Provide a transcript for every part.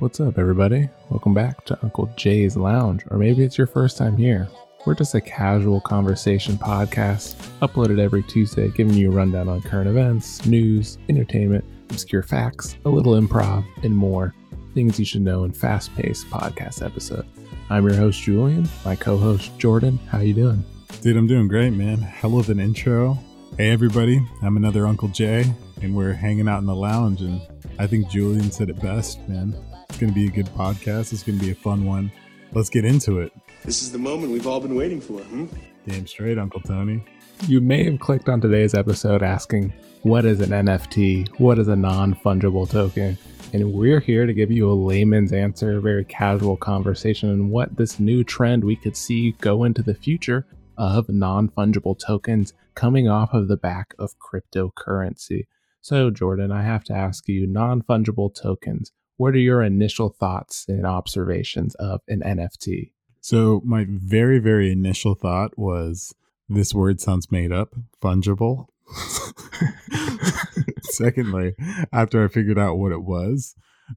What's up, everybody? Welcome back to Uncle Jay's Lounge, or maybe it's your first time here. We're just a casual conversation podcast, uploaded every Tuesday, giving you a rundown on current events, news, entertainment, obscure facts, a little improv, and more things you should know in fast-paced podcast episode. I'm your host Julian, my co-host Jordan. How you doing? Dude, I'm doing great, man. Hell of an intro. Hey, everybody. I'm another Uncle Jay, and we're hanging out in the lounge. And I think Julian said it best, man. It's going to be a good podcast. It's going to be a fun one. Let's get into it. This is the moment we've all been waiting for, hmm? Damn straight, Uncle Tony. You may have clicked on today's episode asking, what is an NFT? What is a non fungible token? And we're here to give you a layman's answer, a very casual conversation on what this new trend we could see go into the future of non fungible tokens coming off of the back of cryptocurrency. So, Jordan, I have to ask you non fungible tokens. What are your initial thoughts and observations of an NFT? So, my very, very initial thought was this word sounds made up, fungible. Secondly, after I figured out what it was,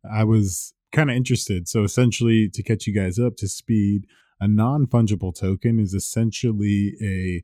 I was kind of interested. So, essentially, to catch you guys up to speed, a non fungible token is essentially a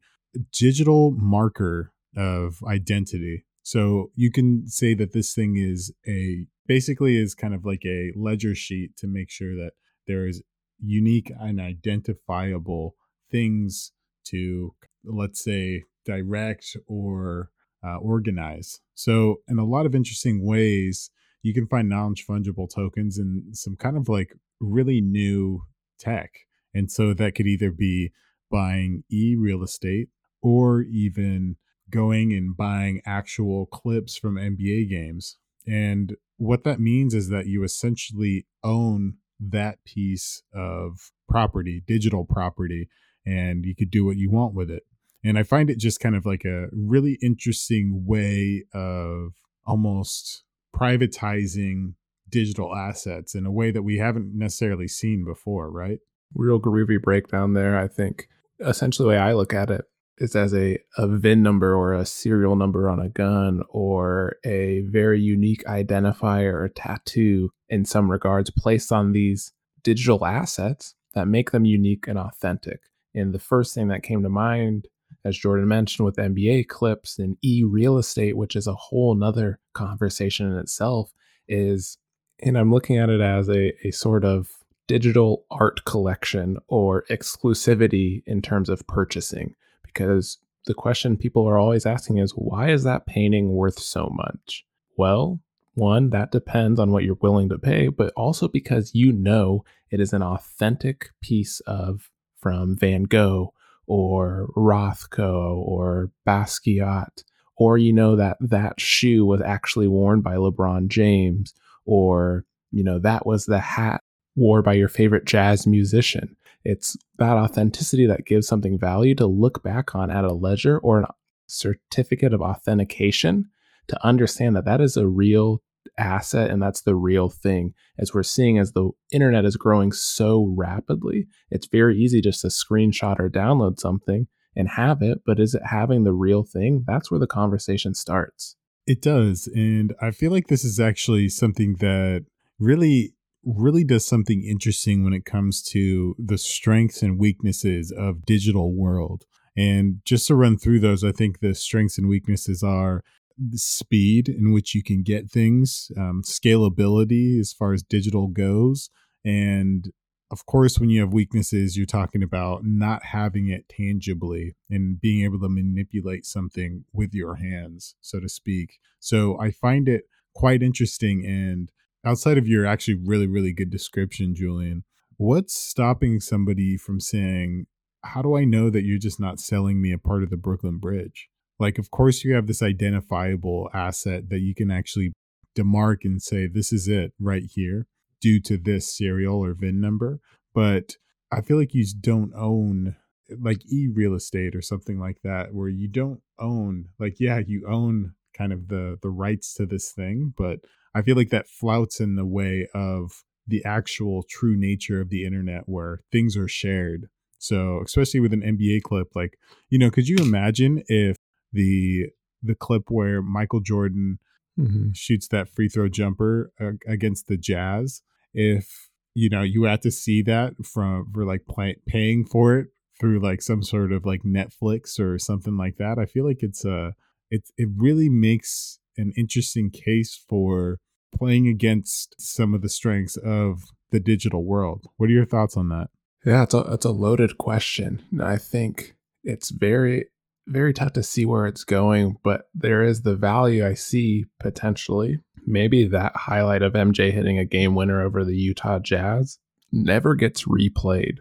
digital marker of identity. So, you can say that this thing is a basically is kind of like a ledger sheet to make sure that there is unique and identifiable things to, let's say, direct or uh, organize. So, in a lot of interesting ways, you can find non fungible tokens in some kind of like really new tech. And so that could either be buying e real estate or even going and buying actual clips from NBA games. And what that means is that you essentially own that piece of property, digital property, and you could do what you want with it. And I find it just kind of like a really interesting way of almost privatizing digital assets in a way that we haven't necessarily seen before, right? Real groovy breakdown there. I think essentially the way I look at it is as a, a VIN number or a serial number on a gun or a very unique identifier or tattoo in some regards placed on these digital assets that make them unique and authentic. And the first thing that came to mind, as Jordan mentioned, with NBA clips and e real estate, which is a whole nother conversation in itself, is, and I'm looking at it as a, a sort of digital art collection or exclusivity in terms of purchasing because the question people are always asking is why is that painting worth so much? Well, one, that depends on what you're willing to pay, but also because you know it is an authentic piece of from Van Gogh or Rothko or Basquiat, or you know that that shoe was actually worn by LeBron James, or you know that was the hat wore by your favorite jazz musician. It's that authenticity that gives something value to look back on at a ledger or a certificate of authentication to understand that that is a real asset and that's the real thing. As we're seeing, as the internet is growing so rapidly, it's very easy just to screenshot or download something and have it. But is it having the real thing? That's where the conversation starts. It does. And I feel like this is actually something that really really does something interesting when it comes to the strengths and weaknesses of digital world. And just to run through those, I think the strengths and weaknesses are the speed in which you can get things, um, scalability as far as digital goes, and of course, when you have weaknesses, you're talking about not having it tangibly and being able to manipulate something with your hands, so to speak. So I find it quite interesting and outside of your actually really really good description julian what's stopping somebody from saying how do i know that you're just not selling me a part of the brooklyn bridge? Like of course you have this identifiable asset that you can actually demark and say this is it right here due to this serial or vin number. But i feel like you don't own like e real estate or something like that where you don't own like yeah you own kind of the the rights to this thing but I feel like that flouts in the way of the actual true nature of the internet where things are shared. So, especially with an NBA clip, like, you know, could you imagine if the the clip where Michael Jordan mm-hmm. shoots that free throw jumper uh, against the Jazz if you know you had to see that from for like play, paying for it through like some sort of like Netflix or something like that. I feel like it's a uh, it it really makes an interesting case for playing against some of the strengths of the digital world. What are your thoughts on that? Yeah, it's a it's a loaded question. I think it's very very tough to see where it's going, but there is the value I see potentially. Maybe that highlight of MJ hitting a game winner over the Utah Jazz never gets replayed.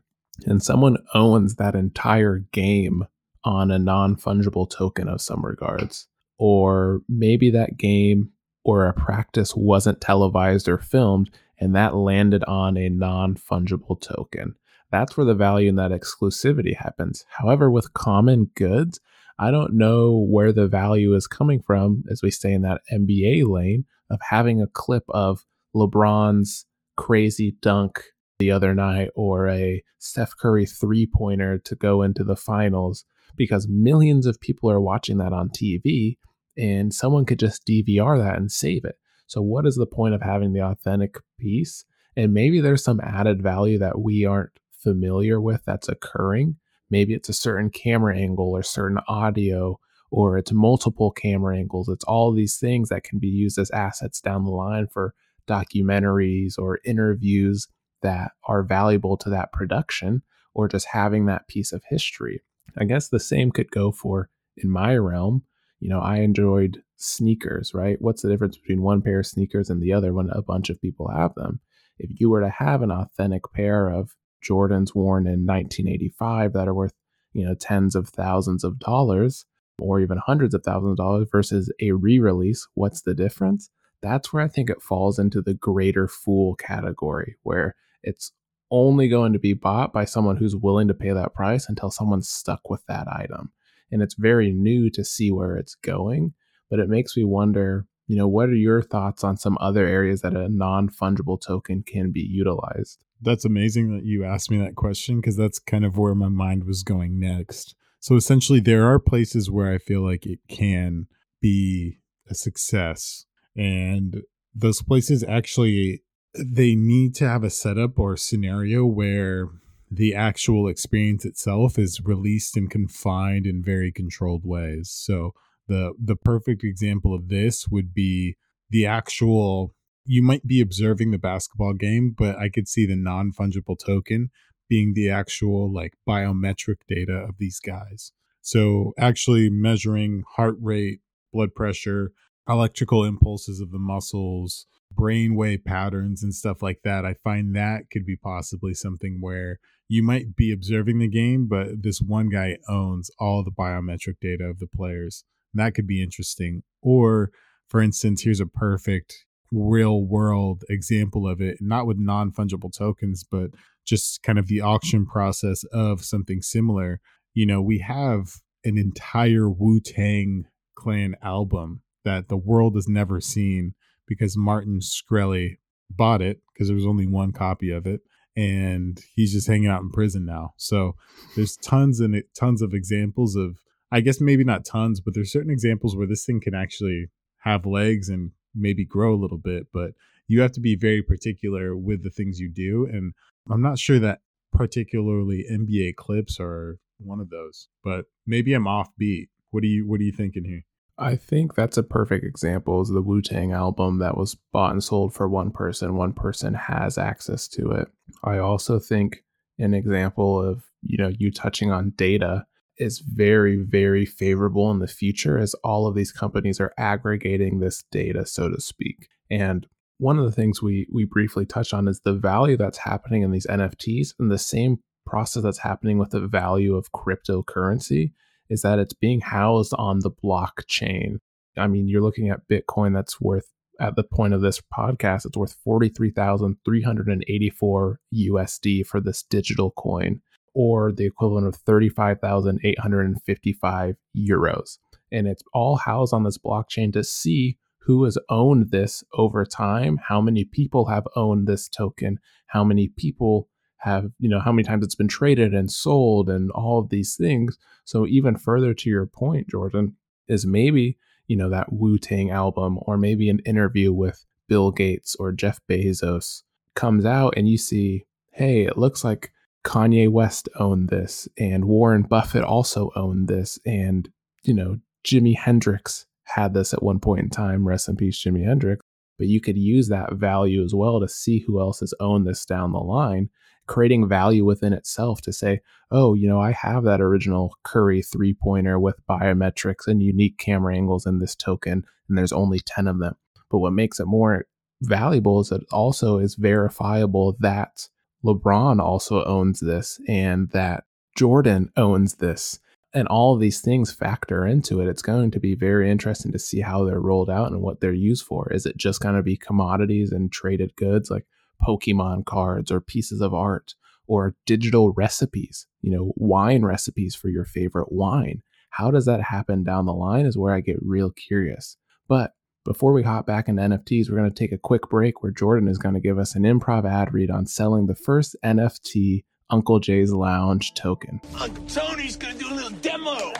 And someone owns that entire game on a non fungible token of some regards. Or maybe that game or a practice wasn't televised or filmed and that landed on a non fungible token. That's where the value in that exclusivity happens. However, with common goods, I don't know where the value is coming from as we stay in that NBA lane of having a clip of LeBron's crazy dunk the other night or a Steph Curry three pointer to go into the finals because millions of people are watching that on TV and someone could just DVR that and save it. So, what is the point of having the authentic piece? And maybe there's some added value that we aren't familiar with that's occurring Maybe it's a certain camera angle or certain audio, or it's multiple camera angles. It's all these things that can be used as assets down the line for documentaries or interviews that are valuable to that production or just having that piece of history. I guess the same could go for in my realm. You know, I enjoyed sneakers, right? What's the difference between one pair of sneakers and the other when a bunch of people have them? If you were to have an authentic pair of Jordans worn in 1985 that are worth, you know, tens of thousands of dollars or even hundreds of thousands of dollars versus a re-release, what's the difference? That's where I think it falls into the greater fool category where it's only going to be bought by someone who's willing to pay that price until someone's stuck with that item. And it's very new to see where it's going, but it makes me wonder, you know, what are your thoughts on some other areas that a non-fungible token can be utilized? that's amazing that you asked me that question because that's kind of where my mind was going next. So essentially, there are places where I feel like it can be a success, and those places actually they need to have a setup or scenario where the actual experience itself is released and confined in very controlled ways. So the the perfect example of this would be the actual you might be observing the basketball game, but I could see the non fungible token being the actual like biometric data of these guys. So actually measuring heart rate, blood pressure, electrical impulses of the muscles, brainwave patterns and stuff like that. I find that could be possibly something where you might be observing the game, but this one guy owns all the biometric data of the players. And that could be interesting. Or, for instance, here's a perfect real world example of it, not with non fungible tokens, but just kind of the auction process of something similar. You know, we have an entire Wu Tang Clan album that the world has never seen because Martin Shkreli bought it because there was only one copy of it and he's just hanging out in prison now. So there's tons and tons of examples of I guess maybe not tons, but there's certain examples where this thing can actually have legs and maybe grow a little bit, but you have to be very particular with the things you do. And I'm not sure that particularly NBA clips are one of those, but maybe I'm offbeat. What do you what are you thinking here? I think that's a perfect example is the Wu Tang album that was bought and sold for one person. One person has access to it. I also think an example of, you know, you touching on data is very, very favorable in the future as all of these companies are aggregating this data, so to speak. And one of the things we we briefly touched on is the value that's happening in these NFTs and the same process that's happening with the value of cryptocurrency is that it's being housed on the blockchain. I mean, you're looking at Bitcoin that's worth at the point of this podcast, it's worth 43,384 USD for this digital coin or the equivalent of 35,855 euros. And it's all housed on this blockchain to see who has owned this over time, how many people have owned this token, how many people have, you know, how many times it's been traded and sold and all of these things. So even further to your point, Jordan, is maybe, you know, that Wu Tang album or maybe an interview with Bill Gates or Jeff Bezos comes out and you see, hey, it looks like Kanye West owned this and Warren Buffett also owned this and, you know, Jimi Hendrix had this at one point in time, rest in peace Jimi Hendrix, but you could use that value as well to see who else has owned this down the line, creating value within itself to say, oh, you know, I have that original Curry three pointer with biometrics and unique camera angles in this token, and there's only 10 of them. But what makes it more valuable is that also is verifiable that LeBron also owns this and that Jordan owns this. And all these things factor into it. It's going to be very interesting to see how they're rolled out and what they're used for. Is it just going to be commodities and traded goods like Pokemon cards or pieces of art or digital recipes, you know, wine recipes for your favorite wine? How does that happen down the line is where I get real curious. But before we hop back into NFTs, we're going to take a quick break where Jordan is going to give us an improv ad read on selling the first NFT Uncle Jay's Lounge token. Uncle Tony's gonna do a little demo.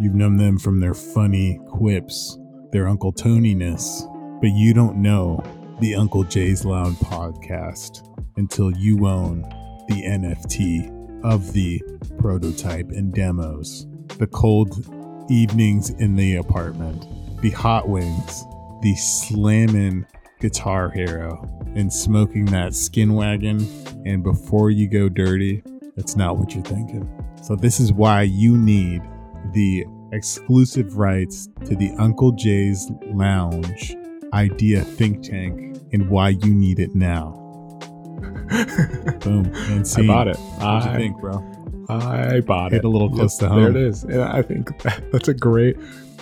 You've known them from their funny quips, their Uncle Toniness, but you don't know the Uncle Jay's Lounge podcast until you own the NFT of the prototype and demos, the cold evenings in the apartment the hot wings, the slamming guitar hero, and smoking that skin wagon. And before you go dirty, it's not what you're thinking. So, this is why you need the exclusive rights to the Uncle Jay's Lounge idea think tank and why you need it now. Boom. And I bought it. What do you I, think, bro? I bought Hit it. a little close to home. There it is. Yeah, I think that, that's a great,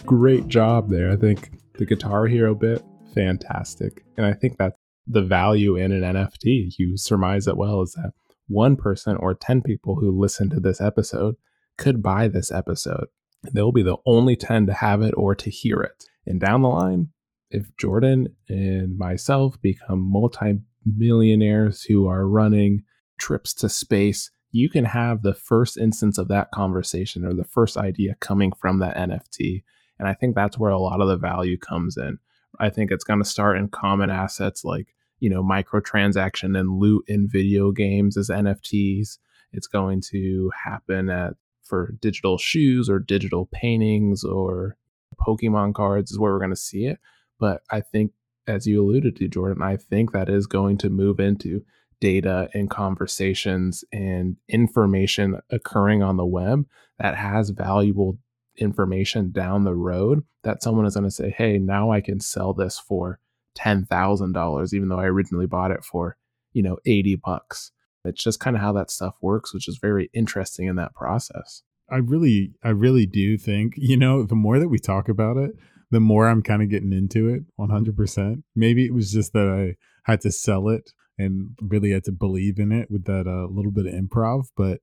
great job there. I think the Guitar Hero bit, fantastic. And I think that's the value in an NFT. You surmise it well is that one person or 10 people who listen to this episode could buy this episode. They'll be the only 10 to have it or to hear it. And down the line, if Jordan and myself become multi millionaires who are running trips to space, you can have the first instance of that conversation or the first idea coming from that NFT. And I think that's where a lot of the value comes in. I think it's going to start in common assets like, you know, microtransaction and loot in video games as NFTs. It's going to happen at for digital shoes or digital paintings or Pokemon cards is where we're going to see it. But I think, as you alluded to, Jordan, I think that is going to move into data and conversations and information occurring on the web that has valuable information down the road that someone is going to say, hey, now I can sell this for $10,000, even though I originally bought it for, you know, 80 bucks. It's just kind of how that stuff works, which is very interesting in that process. I really, I really do think, you know, the more that we talk about it, the more I'm kind of getting into it 100%. Maybe it was just that I had to sell it and really had to believe in it with that uh, little bit of improv. But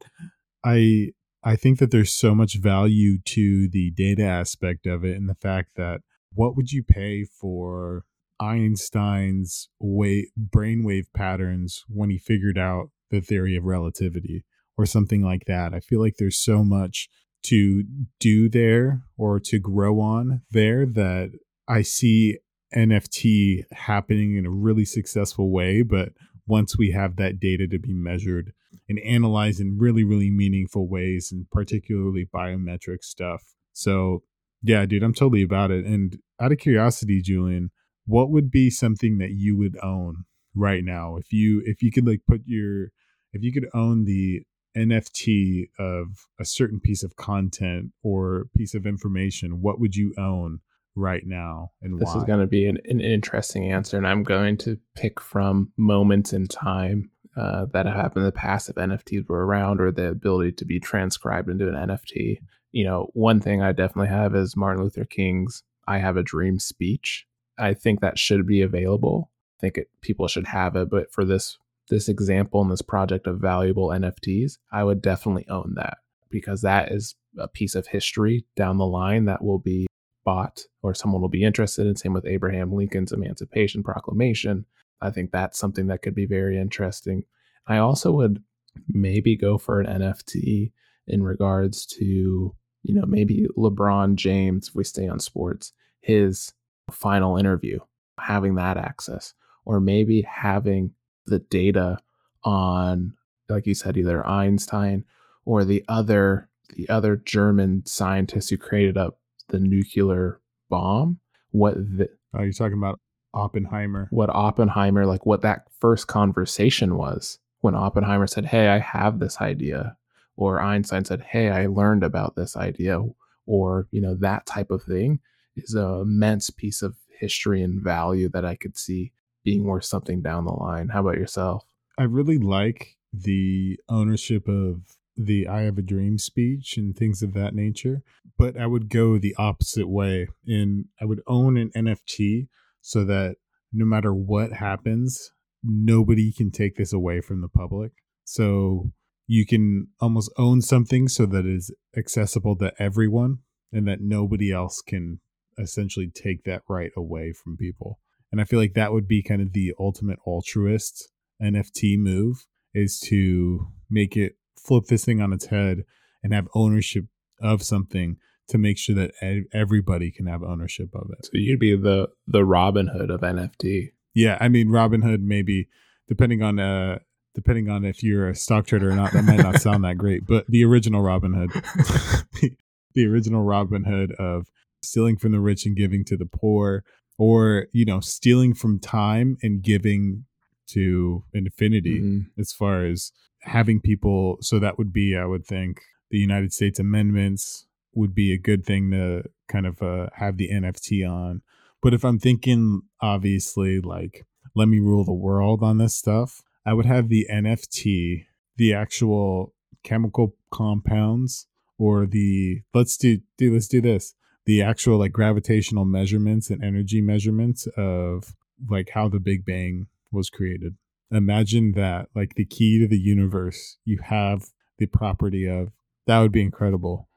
I, I think that there's so much value to the data aspect of it and the fact that what would you pay for Einstein's way, brainwave patterns when he figured out the theory of relativity? or something like that. I feel like there's so much to do there or to grow on there that I see NFT happening in a really successful way. But once we have that data to be measured and analyzed in really, really meaningful ways, and particularly biometric stuff. So, yeah, dude, I'm totally about it. And out of curiosity, Julian, what would be something that you would own right now if you if you could like put your if you could own the NFT of a certain piece of content or piece of information, what would you own right now and This why? is going to be an, an interesting answer, and I'm going to pick from moments in time uh, that have happened in the past if NFTs were around or the ability to be transcribed into an NFT. You know, one thing I definitely have is Martin Luther King's "I Have a Dream" speech. I think that should be available. I think it, people should have it, but for this this example and this project of valuable NFTs, I would definitely own that because that is a piece of history down the line that will be bought or someone will be interested in. Same with Abraham Lincoln's Emancipation Proclamation. I think that's something that could be very interesting. I also would maybe go for an NFT in regards to, you know, maybe LeBron James, if we stay on sports, his final interview, having that access. or maybe having the data on, like you said, either Einstein or the other the other German scientists who created up the nuclear bomb. What the, Oh, you're talking about Oppenheimer. what Oppenheimer, like what that first conversation was when Oppenheimer said, Hey, I have this idea. Or Einstein said, Hey, I learned about this idea. Or, you know, that type of thing is an immense piece of history and value that I could see being worth something down the line. How about yourself? I really like the ownership of the I have a dream speech and things of that nature, but I would go the opposite way and I would own an NFT so that no matter what happens, nobody can take this away from the public. So you can almost own something so that it is accessible to everyone and that nobody else can essentially take that right away from people. And I feel like that would be kind of the ultimate altruist NFT move is to make it flip this thing on its head and have ownership of something to make sure that everybody can have ownership of it. So you'd be the the Robin Hood of NFT. Yeah, I mean Robinhood maybe depending on uh depending on if you're a stock trader or not, that might not sound that great. But the original Robin Hood, the, the original Robin Hood of stealing from the rich and giving to the poor, or you know, stealing from time and giving to infinity Mhm. as far as having people. So that would be i would think the united states amendments would be a good thing to kind of uh, have the nft on. But if i'm thinking obviously like let me rule the world on this stuff i would have the nft the actual chemical compounds or the let's do, do let's do this the actual like gravitational measurements and energy measurements of like how the big bang was created imagine that like the key to the universe you have the property of that would be incredible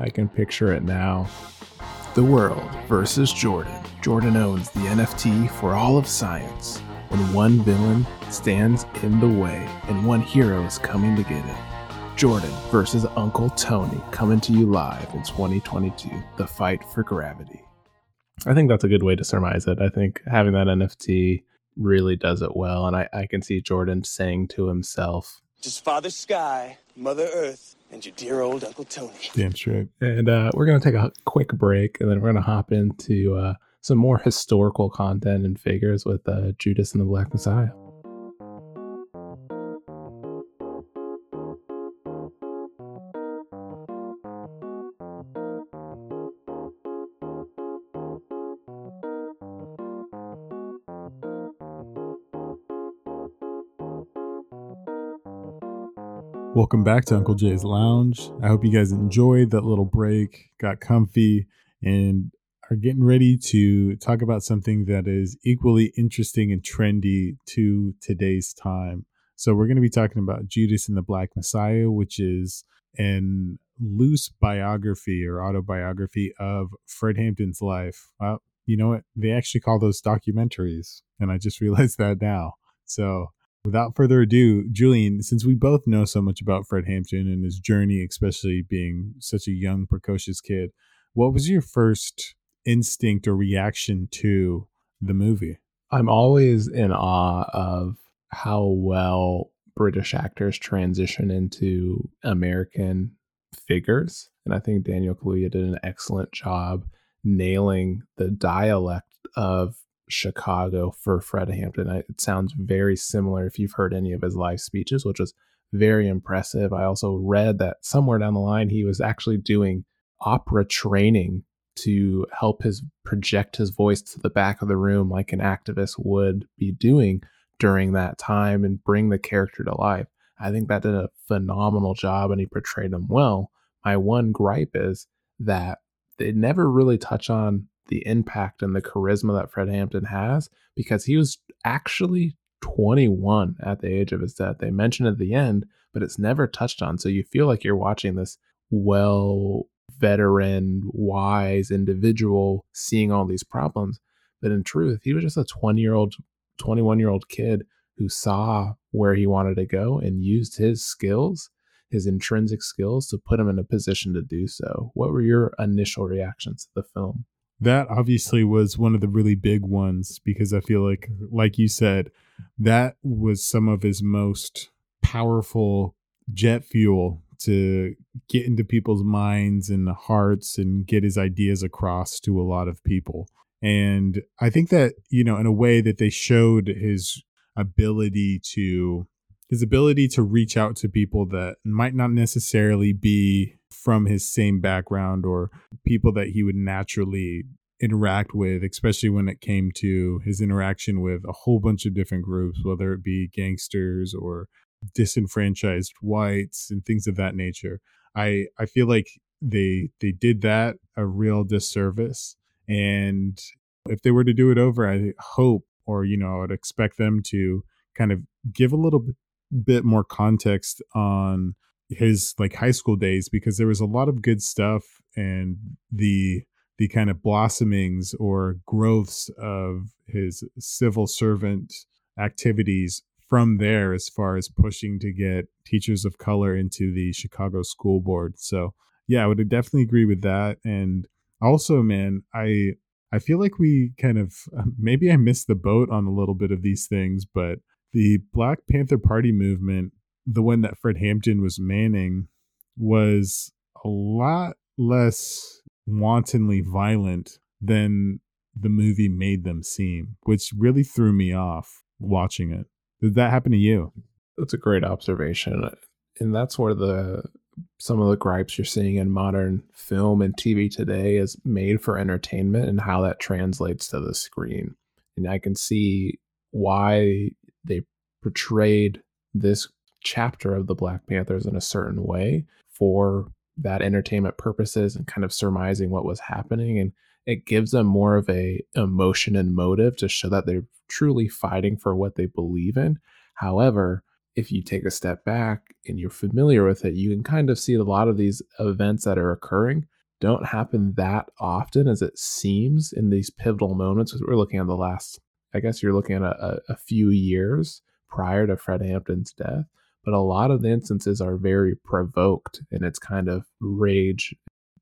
I can picture it now. The world versus Jordan. Jordan owns the NFT for all of science. When one villain stands in the way and one hero is coming to get it. Jordan versus Uncle Tony coming to you live in 2022. The fight for gravity. I think that's a good way to surmise it. I think having that NFT really does it well. And I, I can see Jordan saying to himself, Just Father Sky, Mother Earth, and your dear old Uncle Tony. damn straight And uh, we're going to take a quick break and then we're going to hop into uh, some more historical content and figures with uh, Judas and the Black Messiah. Welcome back to uncle jay's lounge. I hope you guys enjoyed that little break got comfy and are getting ready to talk about something that is equally interesting and trendy to today's time. So we're going to be talking about judas and the black messiah which is an loose biography or autobiography of fred hampton's life. Well you know what? They actually call those documentaries and i just realized that now. So without further ado, Julian, since we both know so much about Fred Hampton and his journey, especially being such a young, precocious kid, what was your first instinct or reaction to the movie? I'm always in awe of how well British actors transition into American figures. And I think Daniel Kaluuya did an excellent job nailing the dialect of Chicago for Fred Hampton. It sounds very similar if you've heard any of his live speeches, which was very impressive. I also read that somewhere down the line he was actually doing opera training to help his project his voice to the back of the room like an activist would be doing during that time and bring the character to life. I think that did a phenomenal job and he portrayed him well. My one gripe is that they never really touch on the impact and the charisma that Fred Hampton has because he was actually 21 at the age of his death. They mention at the end, but it's never touched on. So you feel like you're watching this well veteran, wise individual seeing all these problems. But in truth, he was just a 20 year old, 21 year old kid who saw where he wanted to go and used his skills, his intrinsic skills, to put him in a position to do so. What were your initial reactions to the film? That obviously was one of the really big ones because I feel like, like you said, that was some of his most powerful jet fuel to get into people's minds and hearts and get his ideas across to a lot of people. And I think that, you know, in a way that they showed his ability to his ability to reach out to people that might not necessarily be from his same background or people that he would naturally interact with, especially when it came to his interaction with a whole bunch of different groups, whether it be gangsters or disenfranchised whites and things of that nature. I I feel like they they did that a real disservice and if they were to do it over I hope or you know I would expect them to kind of give a little bit more context on his like high school days because there was a lot of good stuff and the the kind of blossomings or growths of his civil servant activities from there as far as pushing to get teachers of color into the Chicago school board. So yeah, I would definitely agree with that. And also, man, I I feel like we kind of maybe I missed the boat on a little bit of these things, but the Black Panther Party movement, the one that Fred Hampton was manning, was a lot less wantonly violent than the movie made them seem, which really threw me off watching it. Did that happen to you? That's a great observation. And that's where the some of the gripes you're seeing in modern film and TV today is made for entertainment and how that translates to the screen. And I can see why they portrayed this chapter of the Black Panthers in a certain way for that entertainment purposes and kind of surmising what was happening. And it gives them more of a emotion and motive to show that they're truly fighting for what they believe in. However if you take a step back and you're familiar with it you can kind of see a lot of these events that are occurring don't happen that often as it seems in these pivotal moments. We're looking at the last i guess you're looking at a, a few years prior to fred hampton's death but a lot of the instances are very provoked and it's kind of rage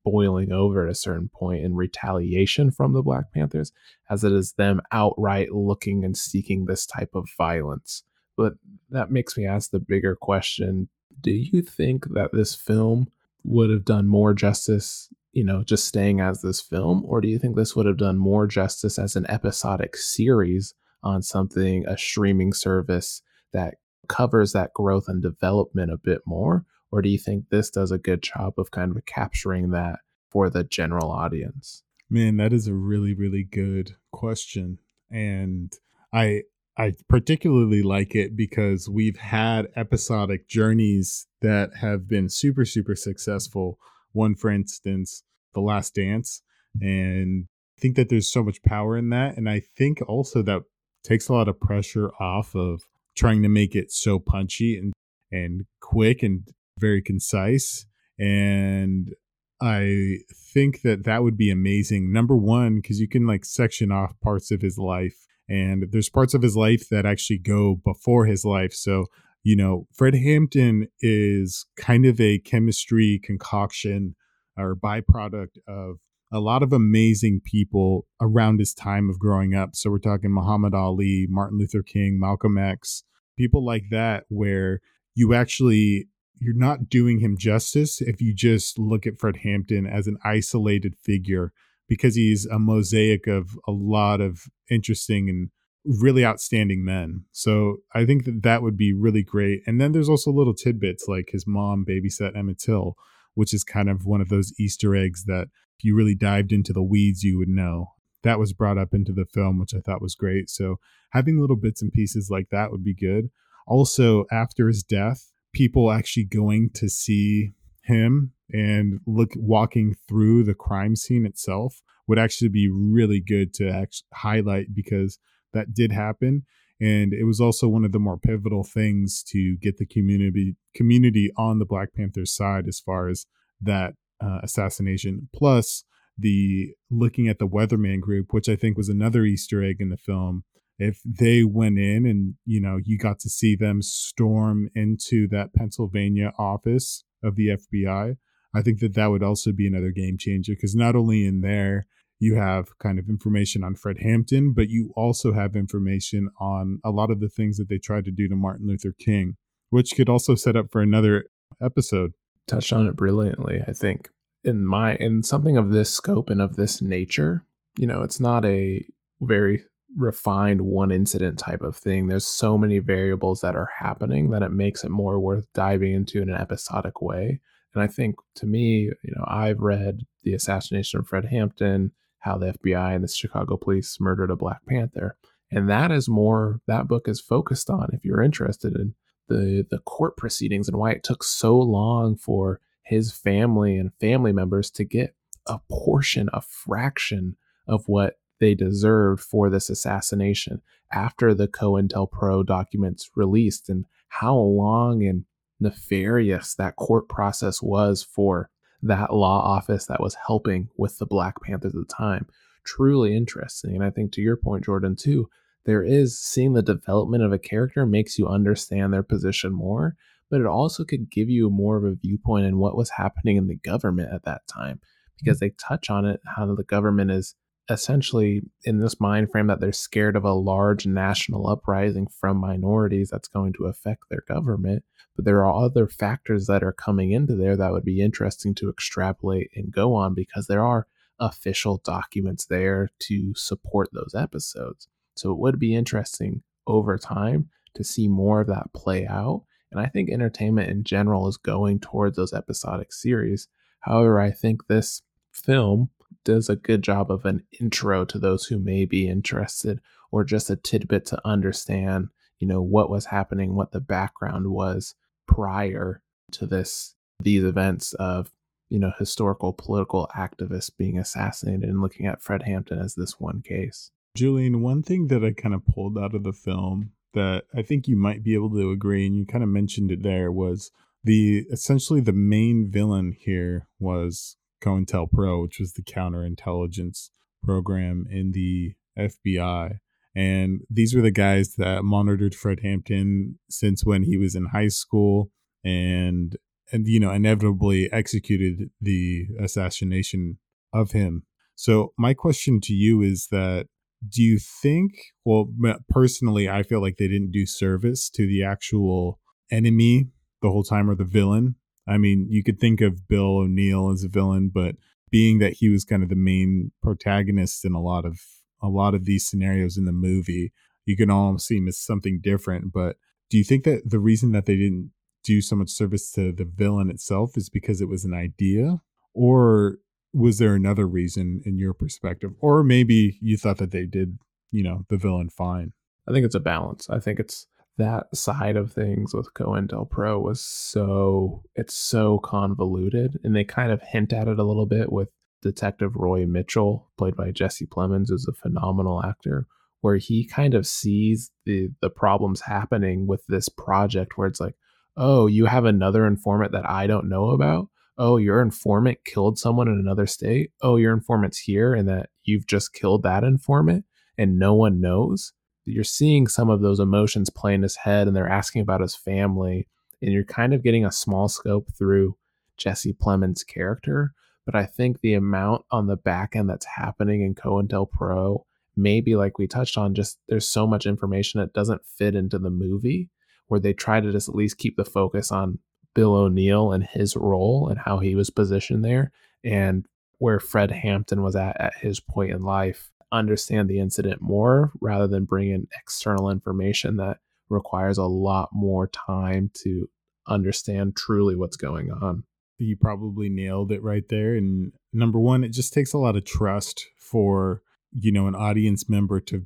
boiling over at a certain point in retaliation from the Black Panthers, as it is them outright looking and seeking this type of violence. But that makes me ask the bigger question Do you think that this film would have done more justice, you know, just staying as this film? Or do you think this would have done more justice as an episodic series on something, a streaming service that covers that growth and development a bit more? Or do you think this does a good job of kind of capturing that for the general audience? Man, that is a really, really good question. And I I particularly like it because we've had episodic journeys that have been super, super successful. One, for instance, The Last Dance. And I think that there's so much power in that. And I think also that takes a lot of pressure off of trying to make it so punchy and and quick and very concise and i think that that would be amazing number one because you can like section off parts of his life and there's parts of his life that actually go before his life so you know fred hampton is kind of a chemistry concoction or byproduct of a lot of amazing people around his time of growing up. So we're talking Muhammad Ali, Martin Luther King, Malcolm X, people like that, where you actually you're not doing him justice if you just look at Fred Hampton as an isolated figure because he's a mosaic of a lot of interesting and really outstanding men. So I think that that would be really great. And then there's also little tidbits like his mom babysat Emmett Till, which is kind of one of those Easter eggs that if you really dived into the weeds, you would know. That was brought up into the film, which I thought was great. So having little bits and pieces like that would be good. Also, after his death, people actually going to see him and look walking through the crime scene itself would actually be really good to actually highlight because that did happen and it was also one of the more pivotal things to get the community community on the Black Panthers side as far as that uh, assassination. Plus, the looking at the Weatherman group, which I think was another Easter egg in the film. If they went in and you know you got to see them storm into that Pennsylvania office of the FBI, I think that that would also be another game changer because not only in there you have kind of information on Fred Hampton, but you also have information on a lot of the things that they tried to do to Martin Luther King, which could also set up for another episode. Touched on it brilliantly, I think. In my in something of this scope and of this nature, you know, it's not a very refined one incident type of thing. There's so many variables that are happening that it makes it more worth diving into in an episodic way. And I think to me, you know, I've read the assassination of Fred Hampton, how the FBI and the Chicago police murdered a Black Panther. And that is more that book is focused on if you're interested in the the court proceedings and why it took so long for his family and family members to get a portion, a fraction of what they deserved for this assassination after the COINTELPRO documents released and how long and nefarious that court process was for that law office that was helping with the Black Panthers at the time. Truly interesting. And I think to your point, Jordan, too, there is seeing the development of a character makes you understand their position more, but it also could give you more of a viewpoint in what was happening in the government at that time because mm. they touch on it how the government is essentially in this mind frame that they're scared of a large national uprising from minorities that's going to affect their government. But there are other factors that are coming into there that would be interesting to extrapolate and go on because there are official documents there to support those episodes. So it would be interesting over time to see more of that play out. And I think entertainment in general is going towards those episodic series. However, I think this film does a good job of an intro to those who may be interested or just a tidbit to understand, you know, what was happening, what the background was prior to this these events of, you know, historical political activists being assassinated and looking at Fred Hampton as this one case. Julian, one thing that I kind of pulled out of the film that I think you might be able to agree, and you kind of mentioned it there, was the essentially the main villain here was COINTELPRO, which was the counterintelligence program in the FBI. And these were the guys that monitored Fred Hampton since when he was in high school and and you know inevitably executed the assassination of him. So my question to you is that do you think well personally I feel like they didn't do service to the actual enemy the whole time or the villain I mean, you could think of Bill O'Neal as a villain, but being that he was kind of the main protagonist in a lot of a lot of these scenarios in the movie, you can all see him as something different. But do you think that the reason that they didn't do so much service to the villain itself is because it was an idea, or was there another reason in your perspective, or maybe you thought that they did, you know, the villain fine? I think it's a balance. I think it's that side of things with COINTELPRO was so it's so convoluted, and they kind of hint at it a little bit with Detective Roy Mitchell, played by Jesse Plemons, who's a phenomenal actor, where he kind of sees the the problems happening with this project, where it's like, oh, you have another informant that I don't know about. Oh, your informant killed someone in another state. Oh, your informant's here, and that you've just killed that informant, and no one knows you're seeing some of those emotions play in his head and they're asking about his family and you're kind of getting a small scope through Jesse Plemons' character. But I think the amount on the back end that's happening in COINTELPRO, maybe like we touched on, just there's so much information that doesn't fit into the movie where they try to just at least keep the focus on Bill O'Neal and his role and how he was positioned there and where Fred Hampton was at at his point in life understand the incident more rather than bring in external information that requires a lot more time to understand truly what's going on. You probably nailed it right there. And number one, it just takes a lot of trust for, you know, an audience member to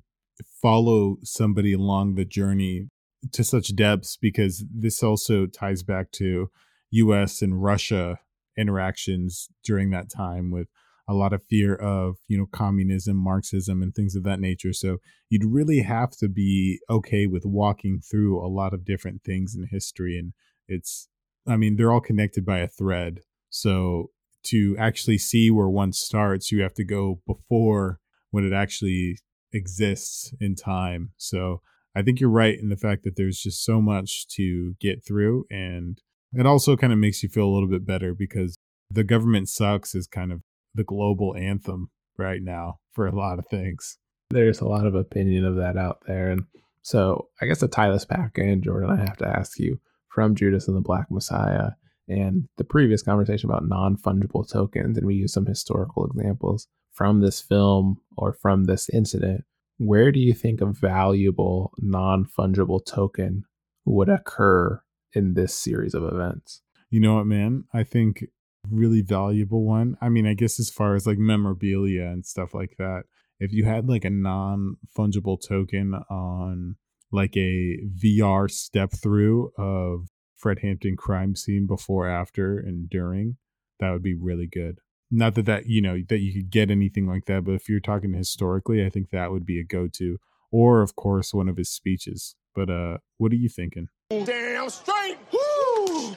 follow somebody along the journey to such depths because this also ties back to US and Russia interactions during that time with a lot of fear of you know communism marxism and things of that nature. So you'd really have to be okay with walking through a lot of different things in history. And it's i mean they're all connected by a thread. So to actually see where one starts you have to go before when it actually exists in time. So i think you're right in the fact that there's just so much to get through. And it also kind of makes you feel a little bit better because the government sucks is kind of the global anthem right now for a lot of things. There's a lot of opinion of that out there. And so I guess to tie this back in, Jordan, I have to ask you from Judas and the Black Messiah and the previous conversation about non fungible tokens, and we use some historical examples from this film or from this incident. Where do you think a valuable non fungible token would occur in this series of events? You know what, man? I think really valuable one. I mean, I guess as far as like memorabilia and stuff like that, if you had like a non fungible token on like a VR step through of Fred Hampton crime scene before, after, and during, that would be really good. Not that that you know that you could get anything like that, but if you're talking historically, I think that would be a go-to. Or of course, one of his speeches. But uh, what are you thinking? Damn straight. Woo!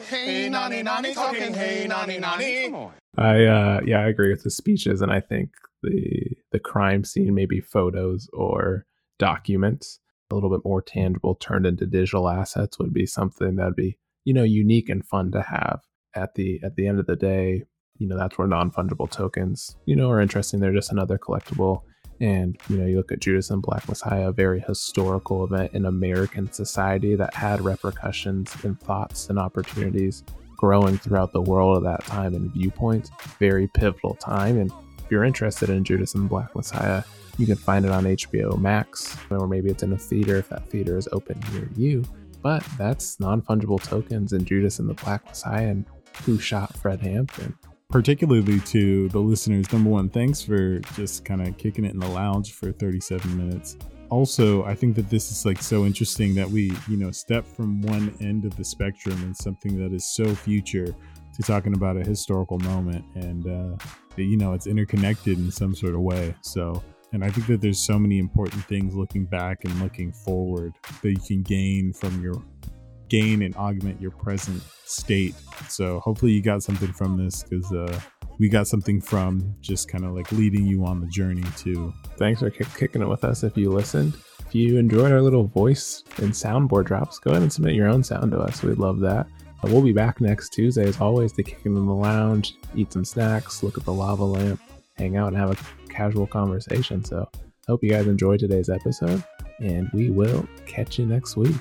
Hey, nani, nani, talking. Hey, nani, nani. Come on. I uh yeah, I agree with the speeches and I think the the crime scene maybe photos or documents a little bit more tangible turned into digital assets would be something that'd be you know unique and fun to have at the at the end of the day you know that's where non-fungible tokens you know are interesting they're just another collectible and you know you look at judas and black messiah a very historical event in american society that had repercussions and thoughts and opportunities growing throughout the world at that time and viewpoints. Very pivotal time. And if you're interested in judas and black messiah you can find it on hbo max or maybe it's in a theater if that theater is open near you. But that's non fungible tokens and Judas and the Black Messiah and who shot Fred Hampton. Particularly to the listeners, number one, thanks for just kind of kicking it in the lounge for 37 minutes. Also, I think that this is like so interesting that we, you know, step from one end of the spectrum and something that is so future to talking about a historical moment and, uh, you know, it's interconnected in some sort of way. So, and I think that there's so many important things looking back and looking forward that you can gain from your gain and augment your present state. So hopefully you got something from this because uh, we got something from just kind of like leading you on the journey too. Thanks for kick- kicking it with us if you listened. If you enjoyed our little voice and soundboard drops, go ahead and submit your own sound to us. We'd love that. We'll be back next Tuesday as always to kick in the lounge, eat some snacks, look at the lava lamp, hang out and have a casual conversation. So, hope you guys enjoyed today's episode, and we will catch you next week.